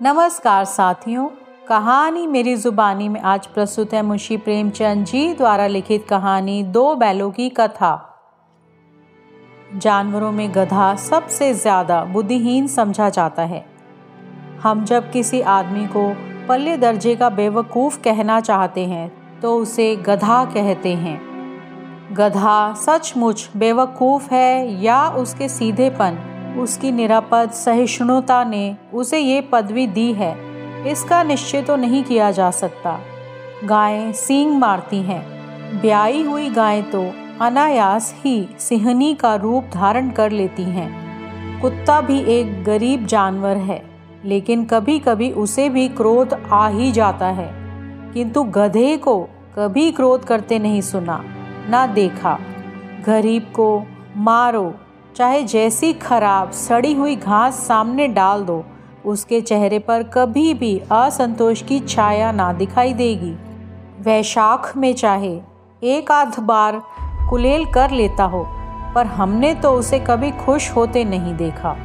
नमस्कार साथियों, कहानी मेरी जुबानी में आज प्रस्तुत है मुंशी प्रेमचंद जी द्वारा लिखित कहानी दो बैलों की कथा। जानवरों में गधा सबसे ज़्यादा बुद्धिहीन समझा जाता है। हम जब किसी आदमी को पल्ले दर्जे का बेवकूफ़ कहना चाहते हैं तो उसे गधा कहते हैं। गधा सचमुच बेवकूफ़ है या उसके सीधेपन? उसकी निरापद सहिष्णुता ने उसे ये पदवी दी है। इसका निश्चय तो नहीं किया जा सकता। गायें सींग मारती हैं। ब्याई हुई गायें तो अनायास ही सिंहनी का रूप धारण कर लेती हैं। कुत्ता भी एक गरीब जानवर है, लेकिन कभी कभी उसे भी क्रोध आ ही जाता है। किंतु गधे को कभी क्रोध करते नहीं सुना, ना देखा। गरीब को मारो चाहे जैसी खराब, सड़ी हुई घास सामने डाल दो, उसके चेहरे पर कभी भी असंतोष की छाया ना दिखाई देगी। वैशाख में चाहे, एक आध बार कुलेल कर लेता हो, पर हमने तो उसे कभी खुश होते नहीं देखा।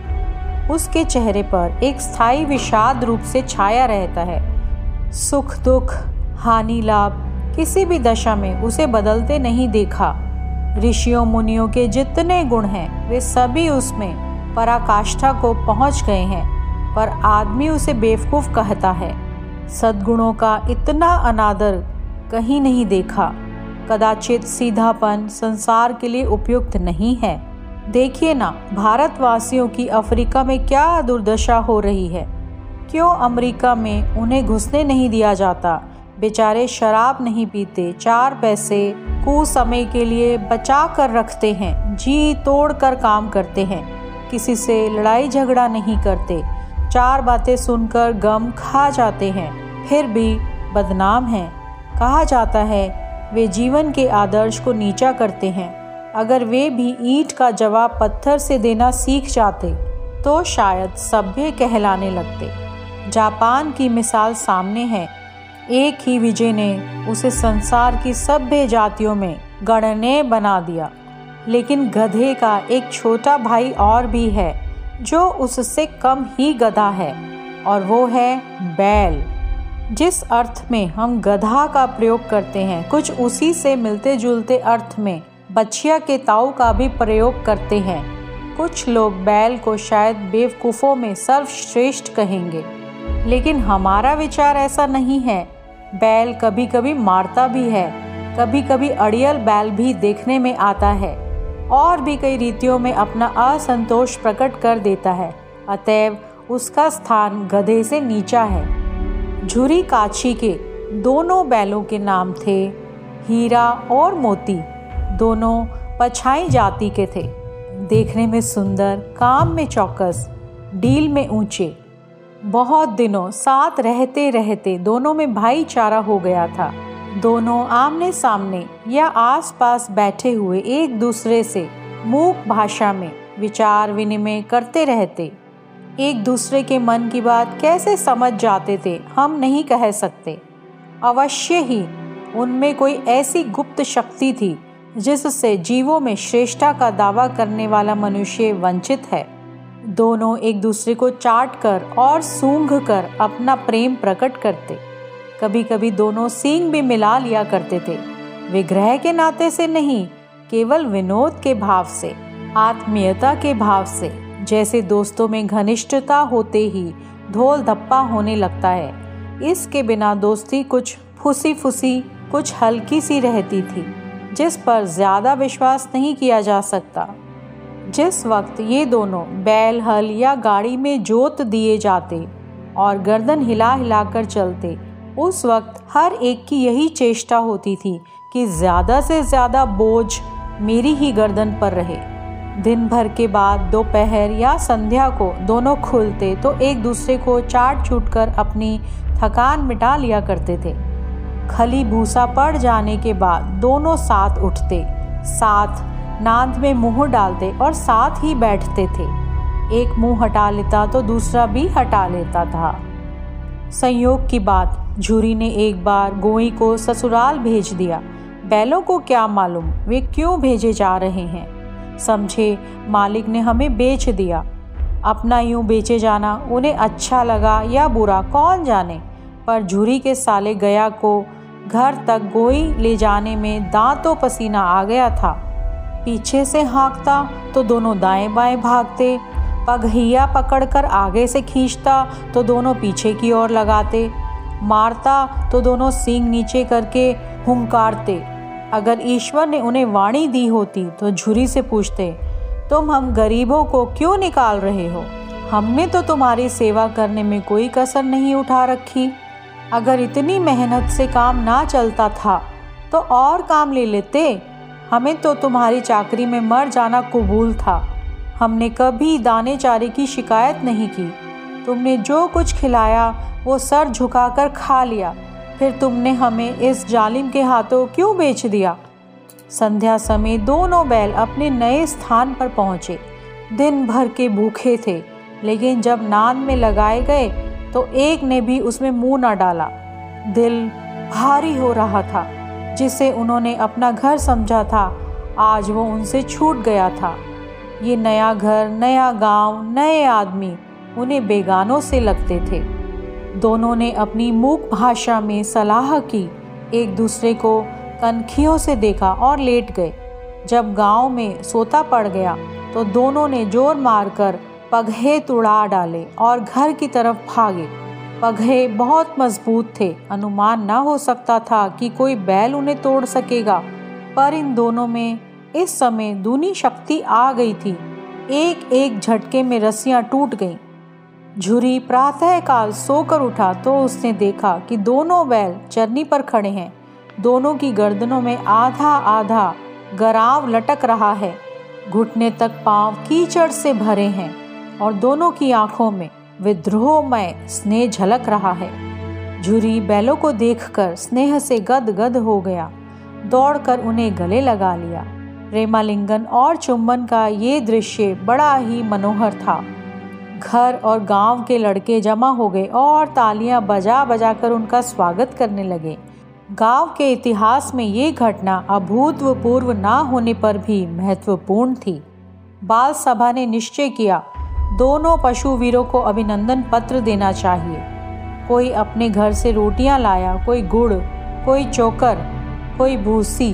उसके चेहरे पर एक स्थायी विषाद रूप से छाया रहता है। सुख दुख, हानि लाभ, किसी भी दशा में उसे बदलते नहीं देखा। ऋषियों, मुनियों के जितने गुण हैं, वे सभी उसमें पराकाष्ठा को पहुँच गए हैं, पर आदमी उसे बेवकूफ़ कहता है। सद्गुणों का इतना अनादर कहीं नहीं देखा। कदाचित सीधापन संसार के लिए उपयुक्त नहीं है। देखिए ना, भारतवासियों की अफ्रीका में क्या दुर्दशा हो रही है। क्यों अमेरिका में उन्हें घुसने नहीं दिया जाता? बेचारे शराब नहीं पीते, चार पैसे कुछ समय के लिए बचा कर रखते हैं, जी तोड़ कर काम करते हैं। किसी से लड़ाई झगड़ा नहीं करते, चार बातें सुनकर गम खा जाते हैं, फिर भी बदनाम हैं। कहा जाता है, वे जीवन के आदर्श को नीचा करते हैं। अगर वे भी ईंट का जवाब पत्थर से देना सीख जाते तो शायद सभ्य कहलाने लगते। जापान की मिसाल सामने है एक ही विजय ने उसे संसार की सभ्य जातियों में गणने बना दिया। लेकिन गधे का एक छोटा भाई और भी है, जो उससे कम ही गधा है, और वो है बैल। जिस अर्थ में हम गधा का प्रयोग करते हैं, कुछ उसी से मिलते जुलते अर्थ में बछिया के ताऊ का भी प्रयोग करते हैं। कुछ लोग बैल को शायद बेवकूफ़ों में सर्वश्रेष्ठ कहेंगे, लेकिन हमारा विचार ऐसा नहीं है। बैल कभी कभी मारता भी है कभी कभी अड़ियल बैल भी देखने में आता है, और भी कई रीतियों में अपना असंतोष प्रकट कर देता है। अतएव उसका स्थान गधे से नीचा है। झुरी काछी के दोनों बैलों के नाम थे हीरा और मोती। दोनों पछाई जाति के थे। देखने में सुंदर, काम में चौकस, डील में ऊँचे। बहुत दिनों साथ रहते रहते दोनों में भाईचारा हो गया था। दोनों आमने सामने या आसपास बैठे हुए एक दूसरे से मूक भाषा में विचार विनिमय करते रहते। एक दूसरे के मन की बात कैसे समझ जाते थे हम नहीं कह सकते। अवश्य ही उनमें कोई ऐसी गुप्त शक्ति थी जिससे जीवों में श्रेष्ठता का दावा करने वाला मनुष्य वंचित है। दोनों एक दूसरे को चाट कर और सूंघ कर अपना प्रेम प्रकट करते। कभी कभी दोनों सींग भी मिला लिया करते थे। विग्रह के नाते से नहीं, केवल विनोद के भाव से, आत्मीयता के भाव से, जैसे दोस्तों में घनिष्ठता होते ही धोल धप्पा होने लगता है। इसके बिना दोस्ती कुछ फुसी फुसी कुछ हल्की सी रहती थी, जिस पर ज़्यादा विश्वास नहीं किया जा सकता। जिस वक्त ये दोनों बैल, हल या गाड़ी में जोत दिए जाते और गर्दन हिला हिलाकर चलते, उस वक्त हर एक की यही चेष्टा होती थी कि ज़्यादा से ज़्यादा बोझ मेरी ही गर्दन पर रहे। दिन भर के बाद दोपहर या संध्या को दोनों खुलते तो एक दूसरे को चाट छूट कर अपनी थकान मिटा लिया करते थे। खली भूसा पड़ जाने के बाद दोनों साथ उठते, साथ नाद में मुँह डालते और साथ ही बैठते थे। एक मुँह हटा लेता तो दूसरा भी हटा लेता था। संयोग की बात, झूरी ने एक बार गोई को ससुराल भेज दिया। बैलों को क्या मालूम, वे क्यों भेजे जा रहे हैं? समझे, मालिक ने हमें बेच दिया। अपना यूँ बेचे जाना उन्हें अच्छा लगा या बुरा, कौन जाने? पर झूरी के साले गया को घर तक गोई ले जाने में दांतों पसीना आ गया था। पीछे से हाँकता तो दोनों दाएँ बाएँ भागते। पगहिया पकड़कर आगे से खींचता तो दोनों पीछे की ओर लगाते। मारता तो दोनों सींग नीचे करके हुंकारते। अगर ईश्वर ने उन्हें वाणी दी होती तो झुरी से पूछते, तुम हम गरीबों को क्यों निकाल रहे हो? हमने तो तुम्हारी सेवा करने में कोई कसर नहीं उठा रखी। अगर इतनी मेहनत से काम ना चलता था तो और काम ले लेते। हमें तो तुम्हारी चाकरी में मर जाना कबूल था। हमने कभी दाने चारे की शिकायत नहीं की। तुमने जो कुछ खिलाया, वो सर झुकाकर खा लिया। फिर तुमने हमें इस जालिम के हाथों क्यों बेच दिया? संध्या समय दोनों बैल अपने नए स्थान पर पहुँचे। दिन भर के भूखे थे, लेकिन जब नान में लगाए गए तो एक ने भी उसमें मुँह न डाला। दिल भारी हो रहा था। जिसे उन्होंने अपना घर समझा था आज वो उनसे छूट गया था। ये नया घर नया गाँव, नए आदमी उन्हें बेगानों से लगते थे। दोनों ने अपनी मूक भाषा में सलाह की। एक दूसरे को कनखियों से देखा और लेट गए। जब गाँव में सोता पड़ गया तो दोनों ने ज़ोर मारकर पगहे तुड़ा डाले और घर की तरफ़ भागे। पगहे बहुत मज़बूत थे। अनुमान न हो सकता था कि कोई बैल उन्हें तोड़ सकेगा, पर इन दोनों में इस समय दूनी शक्ति आ गई थी। एक एक झटके में रस्सियाँ टूट गईं। झुरी प्रातःकाल सोकर उठा तो उसने देखा कि दोनों बैल चरनी पर खड़े हैं। दोनों की गर्दनों में आधा आधा गराव लटक रहा है। घुटने तक पाँव कीचड़ से भरे हैं और दोनों की आँखों में विद्रोहमय स्नेह झलक रहा है। झुरी बैलों को देखकर स्नेह से गद गद हो गया। दौड़कर उन्हें गले लगा लिया। रेमालिंगन और चुम्बन का ये दृश्य बड़ा ही मनोहर था। घर और गाँव के लड़के जमा हो गए और तालियाँ बजा बजा कर उनका स्वागत करने लगे। गाँव के इतिहास में ये घटना अभूतपूर्व ना होने पर भी महत्वपूर्ण थी। बाल सभा ने निश्चय किया दोनों पशु वीरों को अभिनंदन पत्र देना चाहिए। कोई अपने घर से रोटियाँ लाया, कोई गुड़, कोई चोकर, कोई भूसी।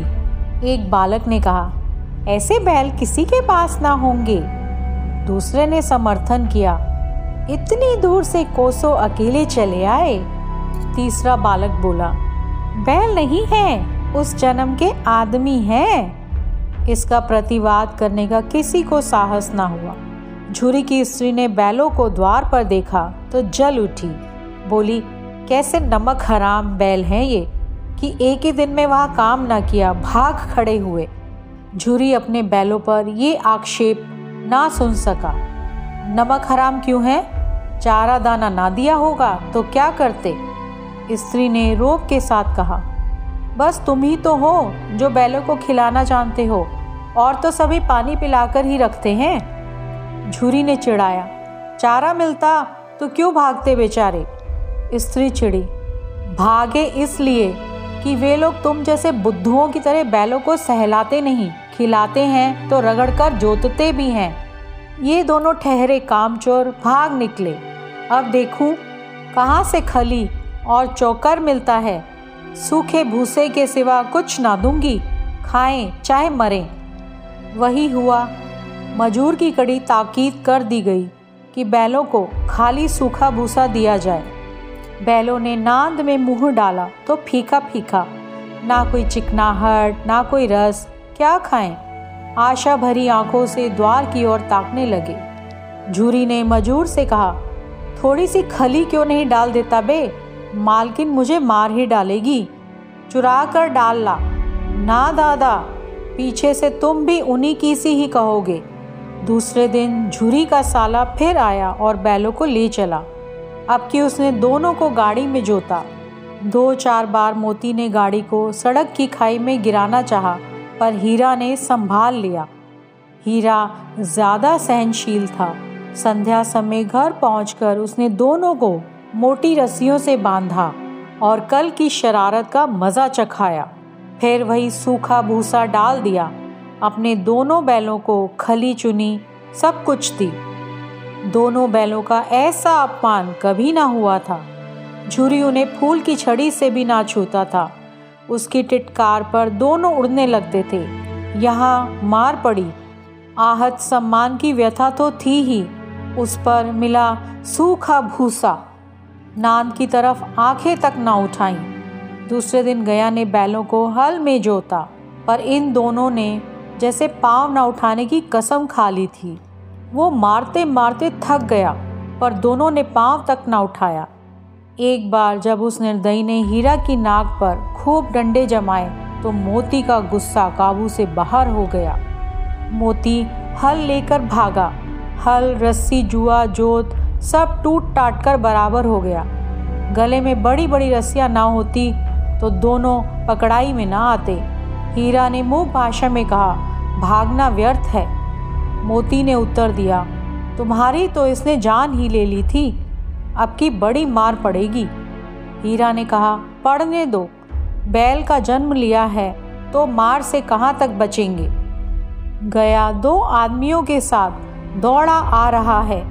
एक बालक ने कहा, ऐसे बैल किसी के पास ना होंगे। दूसरे ने समर्थन किया, इतनी दूर से कोसो अकेले चले आए? तीसरा बालक बोला, बैल नहीं है, उस जन्म के आदमी हैं। इसका प्रतिवाद करने का किसी को साहस ना हुआ। झुरी की स्त्री ने बैलों को द्वार पर देखा तो जल उठी। बोली, कैसे नमक हराम बैल हैं ये? कि एक ही दिन में वहाँ काम ना किया, भाग खड़े हुए। झुरी अपने बैलों पर ये आक्षेप ना सुन सका। नमक हराम क्यों है? चारा दाना ना दिया होगा तो क्या करते? स्त्री ने रोब के साथ कहा, बस तुम ही तो हो, जो बैलों को खिलाना जानते हो, और तो सभी पानी पिलाकर ही रखते हैं। झुरी ने चिढ़ाया, चारा मिलता तो क्यों भागते बेचारे? स्त्री चिड़ी भागे इसलिए कि वे लोग तुम जैसे बुद्धुओं की तरह बैलों को सहलाते नहीं, खिलाते हैं तो रगड़कर जोतते भी हैं। ये दोनों ठहरे कामचोर, भाग निकले। अब देखूँ, कहाँ से खली और चौकर मिलता है? सूखे भूसे के सिवा कुछ ना दूँगी, खाएँ चाहे मरें। वही हुआ मजूर की कड़ी ताकीद कर दी गई कि बैलों को खाली सूखा भूसा दिया जाए। बैलों ने नांद में मुँह डाला तो फीका फीका। ना कोई चिकनाहट, ना कोई रस, क्या खाएँ? आशा भरी आँखों से द्वार की ओर ताकने लगे। झूरी ने मजूर से कहा थोड़ी सी खली क्यों नहीं डाल देता बे? मालकिन मुझे मार ही डालेगी। चुरा कर डाल ला। ना दादा, पीछे से तुम भी उन्हीं की सी ही कहोगे। दूसरे दिन झुरी का साला फिर आया और बैलों को ले चला। अब कि उसने दोनों को गाड़ी में जोता। दो चार बार मोती ने गाड़ी को सड़क की खाई में गिराना चाहा, पर हीरा ने संभाल लिया। हीरा ज़्यादा सहनशील था। संध्या समय घर पहुंचकर उसने दोनों को मोटी रस्सियों से बांधा और कल की शरारत का मज़ा चखाया। फिर वही सूखा भूसा डाल दिया अपने दोनों बैलों को खली चुनी, सब कुछ दी। दोनों बैलों का ऐसा अपमान कभी ना हुआ था। झुरी उन्हें फूल की छड़ी से भी ना छूता था। उसकी टिटकार पर दोनों उड़ने लगते थे। यहाँ मार पड़ी। आहत सम्मान की व्यथा तो थी ही। उस पर मिला सूखा भूसा। नांद की तरफ़ आँखें तक ना उठाई। दूसरे दिन गया ने बैलों को हल में जोता। पर इन दोनों ने जैसे पाँव ना उठाने की कसम खा ली थी। वो मारते मारते थक गया, पर दोनों ने पाँव तक ना उठाया। एक बार जब उस निर्दयी ने हीरा की नाक पर खूब डंडे जमाए तो मोती का गुस्सा काबू से बाहर हो गया। मोती हल लेकर भागा। हल, रस्सी, जुआ, जोत सब टूट टाट कर बराबर हो गया। गले में बड़ी बड़ी रस्सियाँ ना होती तो दोनों पकड़ाई में ना आते। हीरा ने मुँह भाषा में कहा, भागना व्यर्थ है। मोती ने उत्तर दिया, तुम्हारी तो इसने जान ही ले ली थी। अब की बड़ी मार पड़ेगी। हीरा ने कहा, पढ़ने दो। बैल का जन्म लिया है तो मार से कहाँ तक बचेंगे? गया दो आदमियों के साथ, दौड़ा आ रहा है।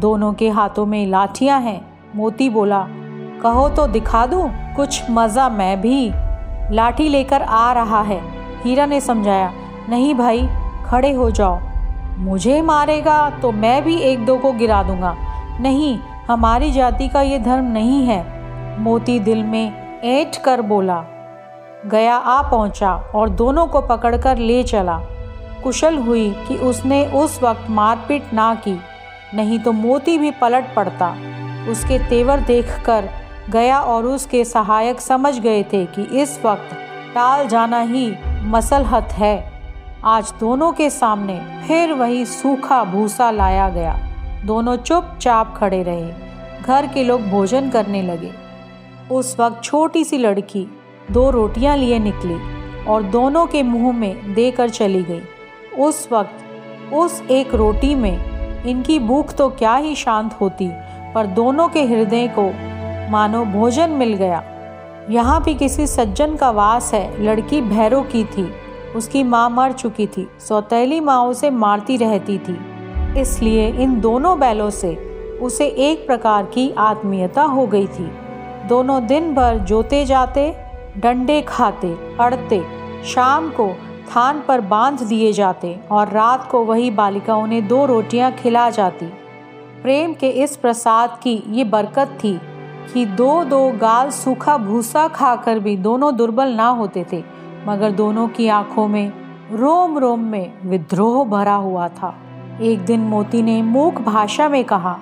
दोनों के हाथों में लाठियाँ हैं। मोती बोला, कहो तो दिखा दूँ, कुछ मज़ा मैं भी। लाठी लेकर आ रहा है। हीरा ने समझाया, नहीं भाई, खड़े हो जाओ। मुझे मारेगा तो मैं भी एक दो को गिरा दूँगा। नहीं, हमारी जाति का ये धर्म नहीं है। मोती दिल में ऐठ कर बोला। गया आ पहुँचा और दोनों को पकड़कर ले चला। कुशल हुई कि उसने उस वक्त मारपीट ना की, नहीं तो मोती भी पलट पड़ता। उसके तेवर देखकर गया और उसके सहायक समझ गए थे कि इस वक्त टाल जाना ही मसलहत है। आज दोनों के सामने फिर वही सूखा भूसा लाया गया। दोनों चुपचाप खड़े रहे। घर के लोग भोजन करने लगे। उस वक्त छोटी सी लड़की दो रोटियाँ लिए निकली और दोनों के मुँह में देकर चली गई। उस वक्त उस एक रोटी में इनकी भूख तो क्या ही शांत होती, पर दोनों के हृदय को मानो भोजन मिल गया। यहाँ भी किसी सज्जन का वास है। लड़की भैरव की थी। उसकी माँ मर चुकी थी। सौतेली माँ उसे मारती रहती थी। इसलिए इन दोनों बैलों से उसे एक प्रकार की आत्मीयता हो गई थी। दोनों दिन भर जोते जाते, डंडे खाते, अड़ते, शाम को थान पर बाँध दिए जाते और रात को वही बालिका उन्हें दो रोटियाँ खिला जाती। प्रेम के इस प्रसाद की ये बरकत थी कि दो दो गाल सूखा भूसा खाकर भी दोनों दुर्बल ना होते थे, मगर दोनों की आँखों में, रोम रोम में विद्रोह भरा हुआ था। एक दिन मोती ने मूक भाषा में कहा,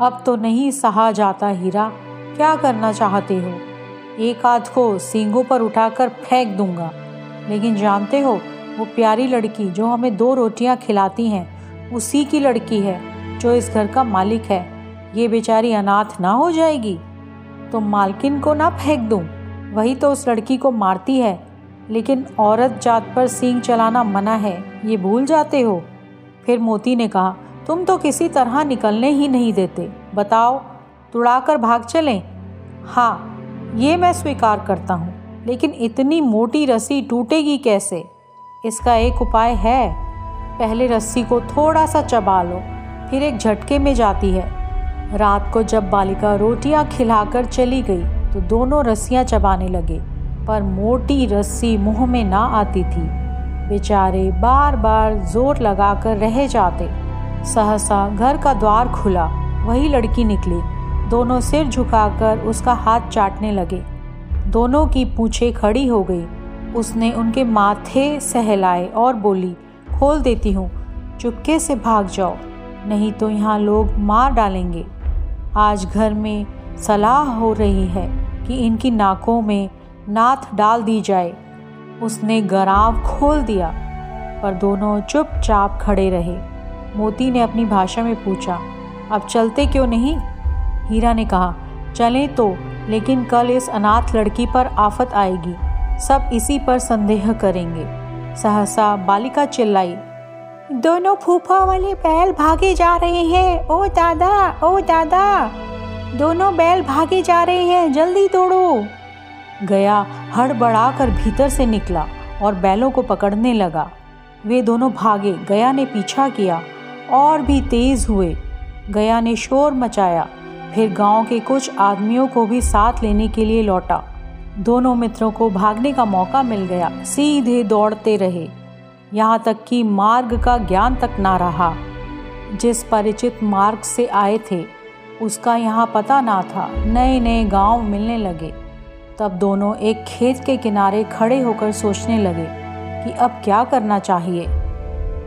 अब तो नहीं सहा जाता हीरा, क्या करना चाहते हो? एक आध को सींगों पर उठाकर फेंक दूँगा। लेकिन जानते हो, वो प्यारी लड़की जो हमें दो रोटियाँ खिलाती हैं, उसी की लड़की है, जो इस घर का मालिक है। ये बेचारी अनाथ ना हो जाएगी? तो मालकिन को ना फेंक दूँ। वही तो उस लड़की को मारती है। लेकिन औरत जात पर सींग चलाना मना है। ये भूल जाते हो? फिर मोती ने कहा, तुम तो किसी तरह निकलने ही नहीं देते। बताओ, तुड़ाकर भाग चलें? हाँ ये मैं स्वीकार करता हूँ। लेकिन इतनी मोटी रस्सी टूटेगी कैसे? इसका एक उपाय है। पहले रस्सी को थोड़ा सा चबा लो, फिर एक झटके में जाती है। रात को जब बालिका रोटियाँ खिलाकर चली गई तो दोनों रस्सियाँ चबाने लगे, पर मोटी रस्सी मुँह में ना आती थी। बेचारे बार बार ज़ोर लगाकर रह जाते। सहसा घर का द्वार खुला, वही लड़की निकली। दोनों सिर झुकाकर उसका हाथ चाटने लगे। दोनों की पूछे खड़ी हो गई। उसने उनके माथे सहलाए और बोली, खोल देती हूँ, चुपके से भाग जाओ, नहीं तो यहाँ लोग मार डालेंगे। आज घर में सलाह हो रही है कि इनकी नाकों में नाथ डाल दी जाए। उसने गराव खोल दिया, पर दोनों चुपचाप खड़े रहे। मोती ने अपनी भाषा में पूछा, अब चलते क्यों नहीं? हीरा ने कहा, चलें तो लेकिन कल इस अनाथ लड़की पर आफत आएगी। सब इसी पर संदेह करेंगे। सहसा बालिका चिल्लाई दोनों फूफा वाले बैल भागे जा रहे हैं। ओ दादा ओ दादा। दोनों बैल भागे जा रहे हैं। जल्दी तोड़ो गया हड़बड़ाकर भीतर से निकला और बैलों को पकड़ने लगा। वे दोनों भागे। गया ने पीछा किया और भी तेज हुए। गया ने शोर मचाया। फिर गाँव के कुछ आदमियों को भी साथ लेने के लिए लौटा। दोनों मित्रों को भागने का मौका मिल गया। सीधे दौड़ते रहे। यहाँ तक कि मार्ग का ज्ञान तक ना रहा। जिस परिचित मार्ग से आए थे, उसका यहाँ पता ना था। नए नए गाँव मिलने लगे। तब दोनों एक खेत के किनारे खड़े होकर सोचने लगे कि अब क्या करना चाहिए।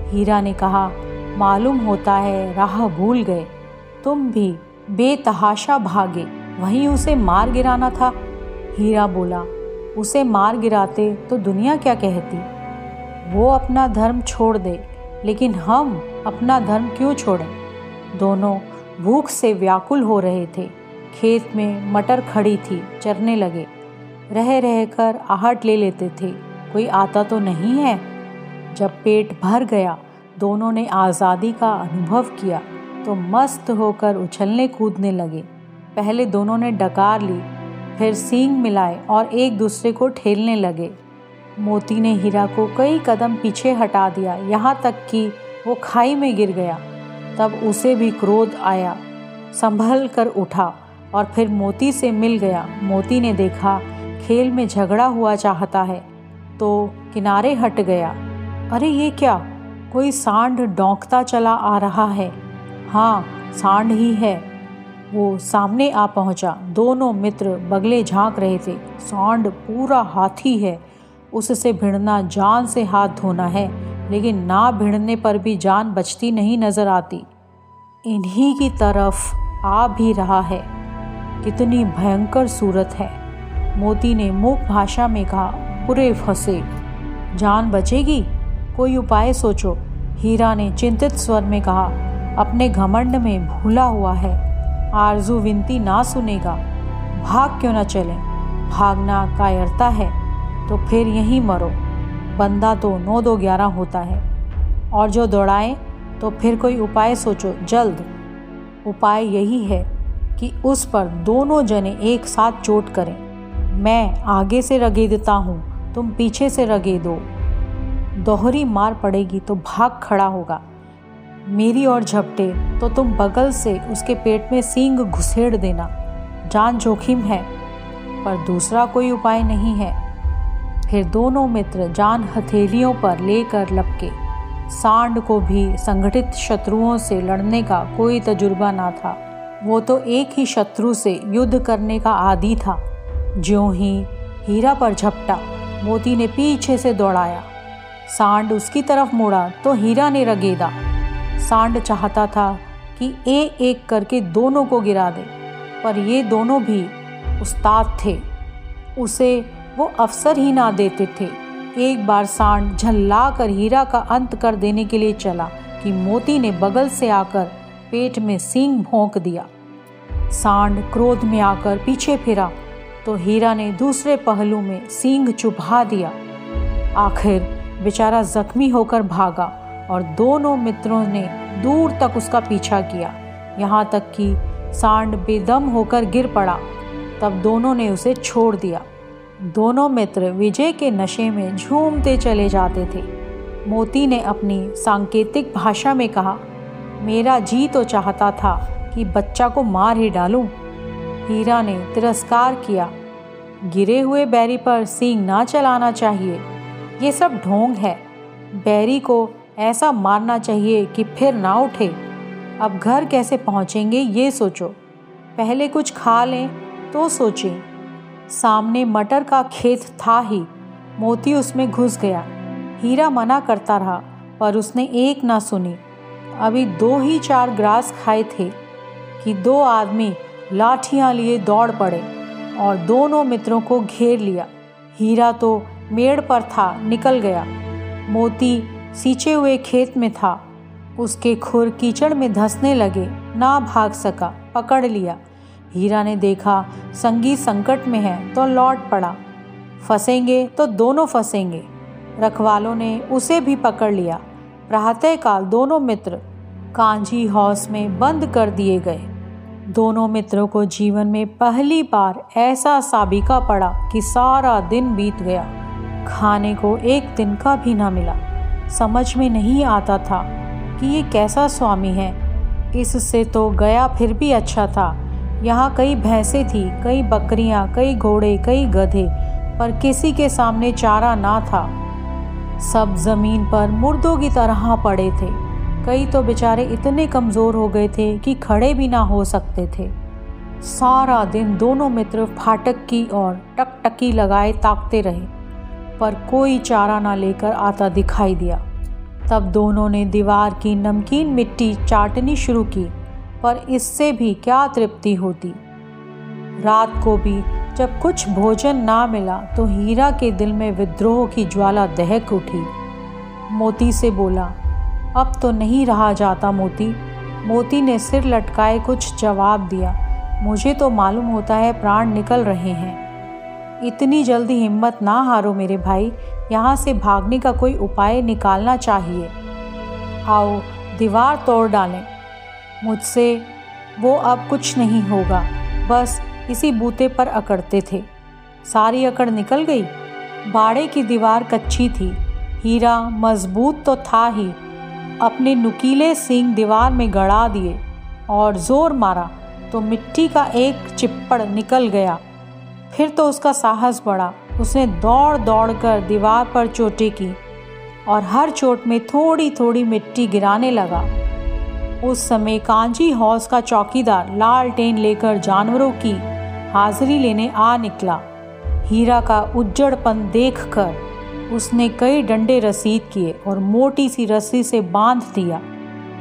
हीरा ने कहा, मालूम होता है, राह भूल गए। तुम भी बेतहाशा भागे। वहीं उसे मार गिराना था। हीरा बोला, उसे मार गिराते तो दुनिया क्या कहती? वो अपना धर्म छोड़ दे, लेकिन हम अपना धर्म क्यों छोड़ें? दोनों भूख से व्याकुल हो रहे थे। खेत में मटर खड़ी थी, चरने लगे। रह रह कर आहट ले लेते थे। कोई आता तो नहीं है। जब पेट भर गया, दोनों ने आज़ादी का अनुभव किया तो मस्त होकर उछलने कूदने लगे। पहले दोनों ने डकार ली, फिर सींग मिलाए और एक दूसरे को ठेलने लगे। मोती ने हीरा को कई कदम पीछे हटा दिया। यहाँ तक कि वो खाई में गिर गया। तब उसे भी क्रोध आया। संभल कर उठा और फिर मोती से मिल गया। मोती ने देखा, खेल में झगड़ा हुआ चाहता है तो किनारे हट गया। अरे, ये क्या? कोई सांड डोंकता चला आ रहा है। हाँ सांड ही है। वो सामने आ पहुँचा। दोनों मित्र बगले झाँक रहे थे। सांड पूरा हाथी है। उससे भिड़ना, जान से हाथ धोना है, लेकिन ना भिड़ने पर भी जान बचती नहीं नज़र आती। इन्हीं की तरफ़ आ भी रहा है। कितनी भयंकर सूरत है। मोती ने मूक भाषा में कहा पूरे फंसे। जान बचेगी? कोई उपाय सोचो। हीरा ने चिंतित स्वर में कहा, अपने घमंड में भूला हुआ है। आरज़ू विनती ना सुनेगा। भाग क्यों ना चले? भागना कायरता है। तो फिर यहीं मरो। बंदा तो नौ दो ग्यारह होता है। और जो दौड़ाए तो फिर कोई उपाय सोचो, जल्द। उपाय यही है कि उस पर दोनों जने एक साथ चोट करें। मैं आगे से रगेदता हूँ, तुम पीछे से रगे दो। दोहरी मार पड़ेगी तो भाग खड़ा होगा। मेरी और झपटे तो तुम बगल से उसके पेट में सींग घुसेड़ देना। जान जोखिम है, पर दूसरा कोई उपाय नहीं है। फिर दोनों मित्र जान हथेलियों पर लेकर लपके। सांड को भी संगठित शत्रुओं से लड़ने का कोई तजुर्बा ना था। वो तो एक ही शत्रु से युद्ध करने का आदि था। ज्यों ही हीरा पर झपटा, मोती ने पीछे से दौड़ाया। सांड उसकी तरफ़ मुड़ा तो हीरा ने रगेदा। सांड चाहता था कि एक एक करके दोनों को गिरा दे, पर ये दोनों भी उस्ताद थे। उसे वो अवसर ही ना देते थे। एक बार सांड झल्ला कर हीरा का अंत कर देने के लिए चला कि मोती ने बगल से आकर पेट में सींग भोंक दिया। सांड क्रोध में आकर पीछे फिरा तो हीरा ने दूसरे पहलू में सींग चुभा दिया। आखिर बेचारा जख्मी होकर भागा और दोनों मित्रों ने दूर तक उसका पीछा किया। यहाँ तक कि सांड बेदम होकर गिर पड़ा। तब दोनों ने उसे छोड़ दिया। दोनों मित्र विजय के नशे में झूमते चले जाते थे। मोती ने अपनी सांकेतिक भाषा में कहा, मेरा जी तो चाहता था कि बच्चा को मार ही डालूं। हीरा ने तिरस्कार किया, गिरे हुए बैरी पर सींग ना चलाना चाहिए। ये सब ढोंग है। बैरी को ऐसा मारना चाहिए कि फिर ना उठे। अब घर कैसे पहुँचेंगे ये सोचो। पहले कुछ खा लें तो सोचें। सामने मटर का खेत था ही। मोती उसमें घुस गया। हीरा मना करता रहा, पर उसने एक ना सुनी। अभी दो ही चार ग्रास खाए थे कि दो आदमी लाठियाँ लिए दौड़ पड़े और दोनों मित्रों को घेर लिया। हीरा तो मेड़ पर था, निकल गया। मोती सींचे हुए खेत में था। उसके खुर कीचड़ में धंसने लगे, ना भाग सका, पकड़ लिया। हीरा ने देखा, संगी संकट में है तो लौट पड़ा। फंसेंगे तो दोनों फंसेंगे। रखवालों ने उसे भी पकड़ लिया। प्रातःकाल दोनों मित्र कांजी हाउस में बंद कर दिए गए। दोनों मित्रों को जीवन में पहली बार ऐसा साबिका पड़ा कि सारा दिन बीत गया। खाने को एक दिन का भी ना मिला। समझ में नहीं आता था कि ये कैसा स्वामी है। इससे तो गया फिर भी अच्छा था। यहाँ कई भैंसें थी, कई बकरियाँ, कई घोड़े, कई गधे, पर किसी के सामने चारा ना था। सब ज़मीन पर मुर्दों की तरह पड़े थे। कई तो बेचारे इतने कमज़ोर हो गए थे कि खड़े भी ना हो सकते थे। सारा दिन दोनों मित्र फाटक की ओर टकटकी लगाए ताकते रहे, पर कोई चारा ना लेकर आता दिखाई दिया। तब दोनों ने दीवार की नमकीन मिट्टी चाटनी शुरू की। पर इससे भी क्या तृप्ति होती। रात को भी जब कुछ भोजन ना मिला तो हीरा के दिल में विद्रोह की ज्वाला दहक उठी। मोती से बोला, अब तो नहीं रहा जाता मोती। मोती ने सिर लटकाए कुछ जवाब दिया, मुझे तो मालूम होता है प्राण निकल रहे हैं। इतनी जल्दी हिम्मत ना हारो मेरे भाई, यहाँ से भागने का कोई उपाय निकालना चाहिए। आओ, दीवार तोड़ डालें। मुझसे, वो अब कुछ नहीं होगा। बस इसी बूते पर अकड़ते थे। सारी अकड़ निकल गई। बाड़े की दीवार कच्ची थी। हीरा मज़बूत तो था ही। अपने नुकीले सींग दीवार में गड़ा दिए और ज़ोर मारा तो मिट्टी का एक चिप्पड़ निकल गया। फिर तो उसका साहस बढ़ा। उसने दौड़ दौड़ कर दीवार पर चोटें की और हर चोट में थोड़ी थोड़ी मिट्टी गिराने लगा। उस समय कांजी हौस का चौकीदार लाल टेन लेकर जानवरों की हाजिरी लेने आ निकला। हीरा का उज्जड़पन देखकर उसने कई डंडे रसीद किए और मोटी सी रस्सी से बाँध दिया।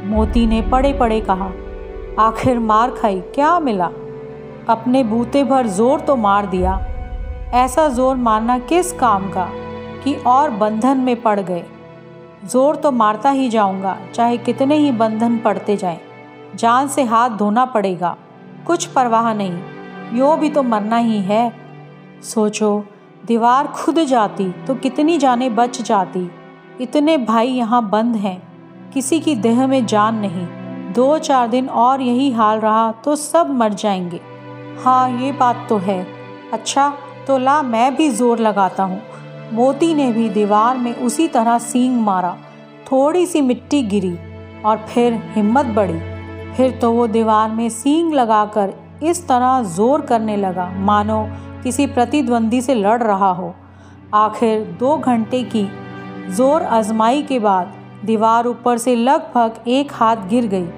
मोती ने पड़े पड़े कहा, आखिर मार खाई, क्या मिला? अपने बूते भर ज़ोर तो मार दिया। ऐसा ज़ोर मारना किस काम का कि और बंधन में पड़ गए? ज़ोर तो मारता ही जाऊँगा, चाहे कितने ही बंधन पड़ते जाएँ। जान से हाथ धोना पड़ेगा, कुछ परवाह नहीं, यो भी तो मरना ही है। सोचो, दीवार खुद जाती तो कितनी जाने बच जाती। इतने भाई यहाँ बंद हैं, किसी की देह में जान नहीं। दो चार दिन और यही हाल रहा तो सब मर जाएँगे। हाँ ये बात तो है। अच्छा तो ला मैं भी ज़ोर लगाता हूँ। मोती ने भी दीवार में उसी तरह सींग मारा। थोड़ी सी मिट्टी गिरी और फिर हिम्मत बढ़ी। फिर तो वो दीवार में सींग लगाकर इस तरह ज़ोर करने लगा, मानो किसी प्रतिद्वंदी से लड़ रहा हो। आखिर दो घंटे की ज़ोर आजमाई के बाद दीवार ऊपर से लगभग एक हाथ गिर गई।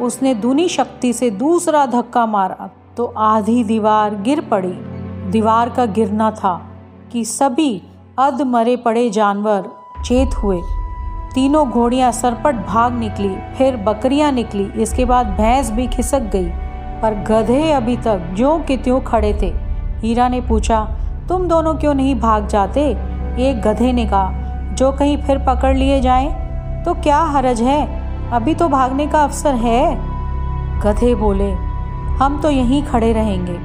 उसने दूनी शक्ति से दूसरा धक्का मारा तो आधी दीवार गिर पड़ी। दीवार का गिरना था कि सभी अध मरे पड़े जानवर चेत हुए। तीनों घोड़ियाँ सरपट भाग निकली, फिर बकरियाँ निकली। इसके बाद भैंस भी खिसक गई, पर गधे अभी तक ज्यों के त्यों खड़े थे। हीरा ने पूछा, तुम दोनों क्यों नहीं भाग जाते? एक गधे ने कहा, जो कहीं फिर पकड़ लिए जाएँ तो क्या हरज है? अभी तो भागने का अवसर है। गधे बोले, हम तो यहीं खड़े रहेंगे।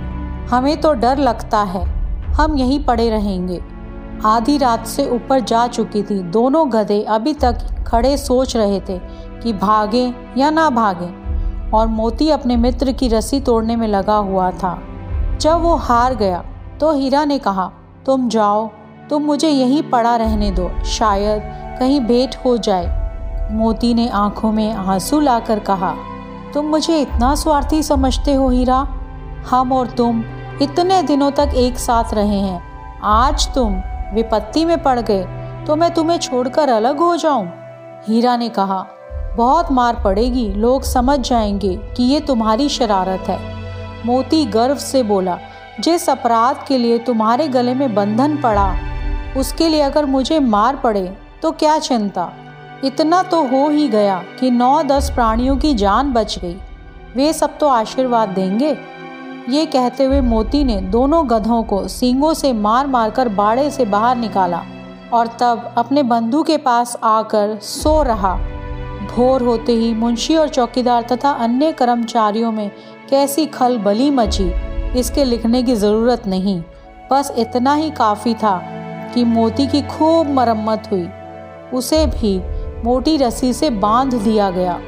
हमें तो डर लगता है। हम यहीं पड़े रहेंगे। आधी रात से ऊपर जा चुकी थी। दोनों गधे अभी तक खड़े सोच रहे थे कि भागे या ना भागे, और मोती अपने मित्र की रस्सी तोड़ने में लगा हुआ था। जब वो हार गया तो हीरा ने कहा, तुम जाओ, तुम मुझे यहीं पड़ा रहने दो, शायद कहीं भेंट हो जाए। मोती ने आँखों में आँसू लाकर कहा, तुम मुझे इतना स्वार्थी समझते हो हीरा? हम और तुम इतने दिनों तक एक साथ रहे हैं। आज तुम विपत्ति में पड़ गए तो मैं तुम्हें छोड़कर अलग हो जाऊँ? हीरा ने कहा, बहुत मार पड़ेगी, लोग समझ जाएँगे कि ये तुम्हारी शरारत है। मोती गर्व से बोला, जिस अपराध के लिए तुम्हारे गले में बंधन पड़ा, उसके लिए अगर मुझे मार पड़े तो क्या चिंता? इतना तो हो ही गया कि नौ दस प्राणियों की जान बच गई। वे सब तो आशीर्वाद देंगे? ये कहते हुए मोती ने दोनों गधों को सींगों से मार मारकर बाड़े से बाहर निकाला और तब अपने बंधु के पास आकर सो रहा। भोर होते ही मुंशी और चौकीदार तथा अन्य कर्मचारियों में कैसी खल बली मची, इसके लिखने की ज़रूरत नहीं। बस इतना ही काफ़ी था कि मोती की खूब मरम्मत हुई। उसे भी मोटी रस्सी से बाँध दिया गया।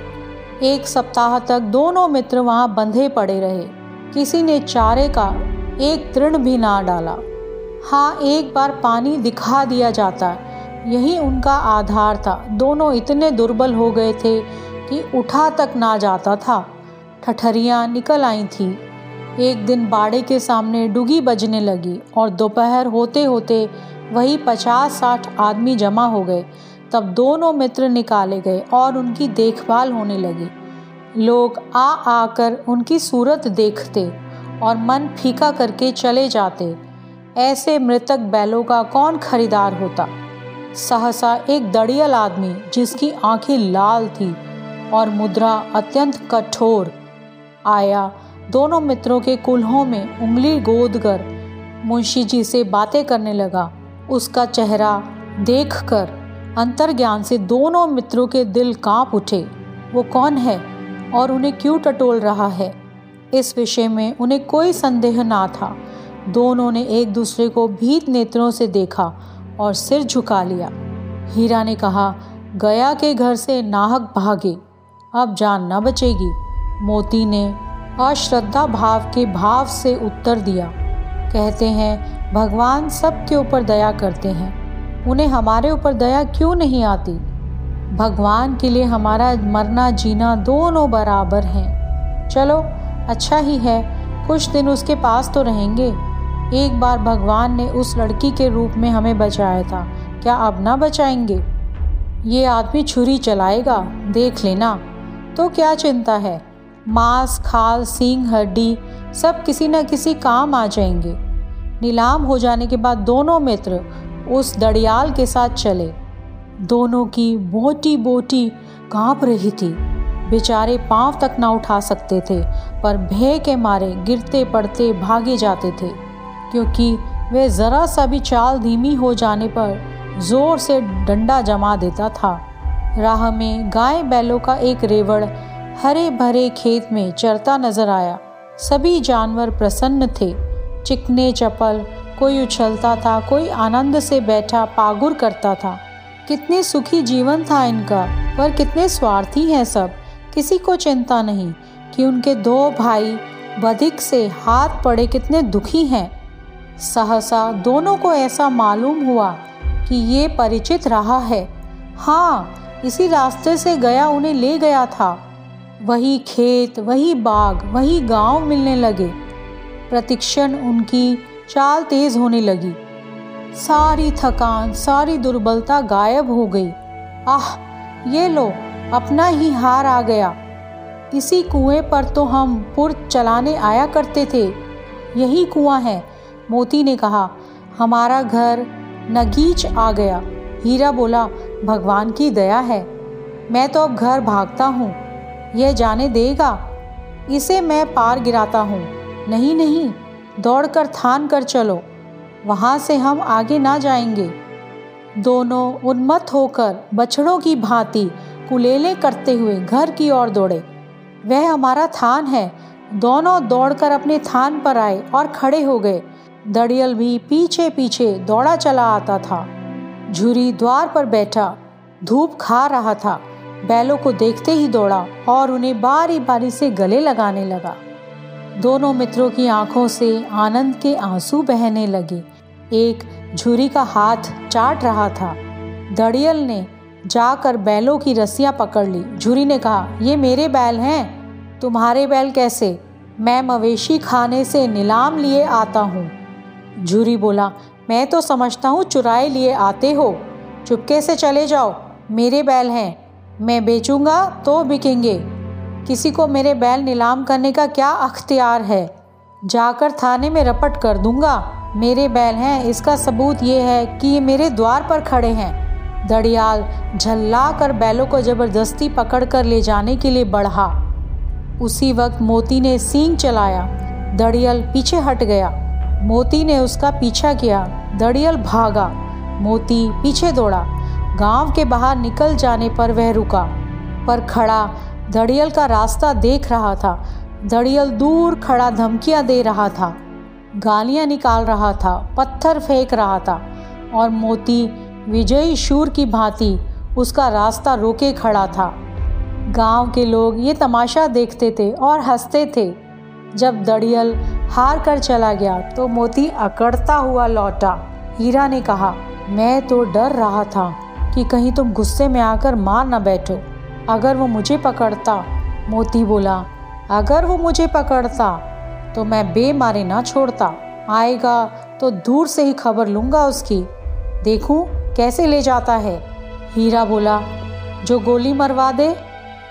एक सप्ताह तक दोनों मित्र वहाँ बंधे पड़े रहे। किसी ने चारे का एक तृण भी ना डाला। हाँ एक बार पानी दिखा दिया जाता। यही उनका आधार था। दोनों इतने दुर्बल हो गए थे कि उठा तक ना जाता था। ठठरियाँ निकल आई थी। एक दिन बाड़े के सामने डुगी बजने लगी और दोपहर होते होते वही पचास साठ आदमी जमा हो गए। तब दोनों मित्र निकाले गए और उनकी देखभाल होने लगी। लोग आ आकर उनकी सूरत देखते और मन फीका करके चले जाते। ऐसे मृतक बैलों का कौन खरीदार होता? सहसा एक दड़ियल आदमी जिसकी आँखें लाल थी और मुद्रा अत्यंत कठोर आया। दोनों मित्रों के कुल्हों में उंगली गोद कर मुंशी जी से बातें करने लगा। उसका चेहरा देखकर अंतर्ज्ञान से दोनों मित्रों के दिल काँप उठे। वो कौन है? और उन्हें क्यों टटोल रहा है? इस विषय में उन्हें कोई संदेह ना था। दोनों ने एक दूसरे को भीत नेत्रों से देखा और सिर झुका लिया। हीरा ने कहा, गया के घर से नाहक भागे, अब जान न बचेगी। मोती ने अश्रद्धा भाव के भाव से उत्तर दिया। कहते हैं, भगवान सबके ऊपर दया करते हैं। उन्हें हमारे ऊपर दया क्यों नहीं आती? भगवान के लिए हमारा मरना जीना दोनों बराबर हैं। चलो अच्छा ही है। कुछ दिन उसके पास तो रहेंगे। एक बार भगवान ने उस लड़की के रूप में हमें बचाया था। क्या अब ना बचाएँगे? ये आदमी छुरी चलाएगा, देख लेना। तो क्या चिंता है? मांस, खाल, सींग, हड्डी, सब किसी न किसी काम आ जाएँगे। नीलाम हो जाने के बाद दोनों मित्र उस दड़ियाल के साथ चले। दोनों की बोटी बोटी काँप रही थी। बेचारे पाँव तक ना उठा सकते थे, पर भय के मारे गिरते पड़ते भागे जाते थे, क्योंकि वे ज़रा सा भी चाल धीमी हो जाने पर ज़ोर से डंडा जमा देता था। राह में गाय बैलों का एक रेवड़ हरे भरे खेत में चरता नज़र आया। सभी जानवर प्रसन्न थे। चिकने चपल, कोई उछलता था, कोई आनंद से बैठा पागुर करता था। कितने सुखी जीवन था इनका, पर कितने स्वार्थी हैं सब। किसी को चिंता नहीं कि उनके दो भाई बधिक से हाथ पड़े कितने दुखी हैं। सहसा दोनों को ऐसा मालूम हुआ कि ये परिचित रहा है। हाँ इसी रास्ते से गया उन्हें ले गया था। वही खेत, वही बाग, वही गाँव मिलने लगे। प्रतिक्षण उनकी चाल तेज होने लगी। सारी थकान, सारी दुर्बलता गायब हो गई। आह, ये लो, अपना ही हार आ गया। इसी कुएँ पर तो हम पुर चलाने आया करते थे। यही कुआँ है, मोती ने कहा। हमारा घर नगीच आ गया। हीरा बोला, भगवान की दया है। मैं तो अब घर भागता हूँ। यह जाने देगा। इसे मैं पार गिराता हूँ। नहीं नहीं, दौड़कर थान कर चलो। वहाँ से हम आगे ना जाएँगे। दोनों उन्मत्त होकर बछड़ों की भांति कुलेले करते हुए घर की ओर दौड़े। वह हमारा थान है। दोनों दौड़कर अपने थान पर आए और खड़े हो गए। दड़ियल भी पीछे पीछे दौड़ा चला आता था। झुरी द्वार पर बैठा, धूप खा रहा था। बैलों को देखते ही दौड़ा और उन्हें बारी बारी से गले लगाने लगा। दोनों मित्रों की आँखों से आनंद के आँसू बहने लगे। एक झुरी का हाथ चाट रहा था। दड़ियल ने जाकर बैलों की रस्सियाँ पकड़ ली। झुरी ने कहा, ये मेरे बैल हैं। तुम्हारे बैल कैसे? मैं मवेशी खाने से नीलाम लिए आता हूँ। झुरी बोला, मैं तो समझता हूँ चुराए लिए आते हो। चुपके से चले जाओ। मेरे बैल हैं। मैं बेचूँगा तो बिकेंगे। किसी को मेरे बैल नीलाम करने का क्या अख्तियार है? जाकर थाने में रपट कर दूँगा। मेरे बैल हैं, इसका सबूत ये है कि ये मेरे द्वार पर खड़े हैं। दड़ियाल झल्ला कर बैलों को ज़बरदस्ती पकड़ कर ले जाने के लिए बढ़ा। उसी वक्त मोती ने सींग चलाया। दड़ियल पीछे हट गया। मोती ने उसका पीछा किया। दड़ियल भागा। मोती पीछे दौड़ा। गाँव के बाहर निकल जाने पर वह रुका। पर खड़ा दड़ियल का रास्ता देख रहा था। दड़ियल दूर खड़ा धमकियाँ दे रहा था। गालियाँ निकाल रहा था, पत्थर फेंक रहा था और मोती विजयी शूर की भांति उसका रास्ता रोके खड़ा था। गाँव के लोग ये तमाशा देखते थे और हँसते थे। जब दड़ियल हार कर चला गया तो मोती अकड़ता हुआ लौटा। हीरा ने कहा, मैं तो डर रहा था कि कहीं तुम गुस्से में आकर मार ना बैठो। अगर वो मुझे पकड़ता, मोती बोला, अगर वो मुझे पकड़ता तो मैं बेमारे ना छोड़ता। आएगा तो दूर से ही खबर लूँगा उसकी। देखूँ कैसे ले जाता है। हीरा बोला, जो गोली मरवा दे,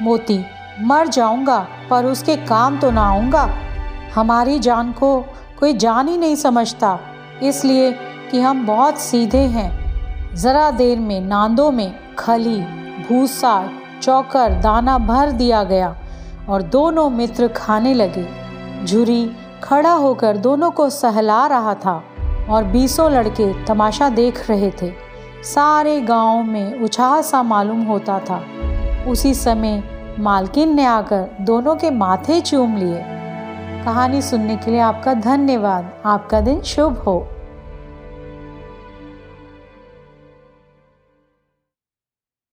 मोती, मर जाऊँगा, पर उसके काम तो ना आऊँगा। हमारी जान को कोई जान ही नहीं समझता, इसलिए कि हम बहुत सीधे हैं। ज़रा देर में, नांदों में, खली, भूसा, चौकर, दाना भर दिया गया और दोनों मित्र खाने लगे। झुरी खड़ा होकर दोनों को सहला रहा था और बीसों लड़के तमाशा देख रहे थे। सारे गाँव में उछाह सा मालूम होता था। उसी समय मालकिन ने आकर दोनों के माथे चूम लिए। कहानी सुनने के लिए आपका धन्यवाद। आपका दिन शुभ हो।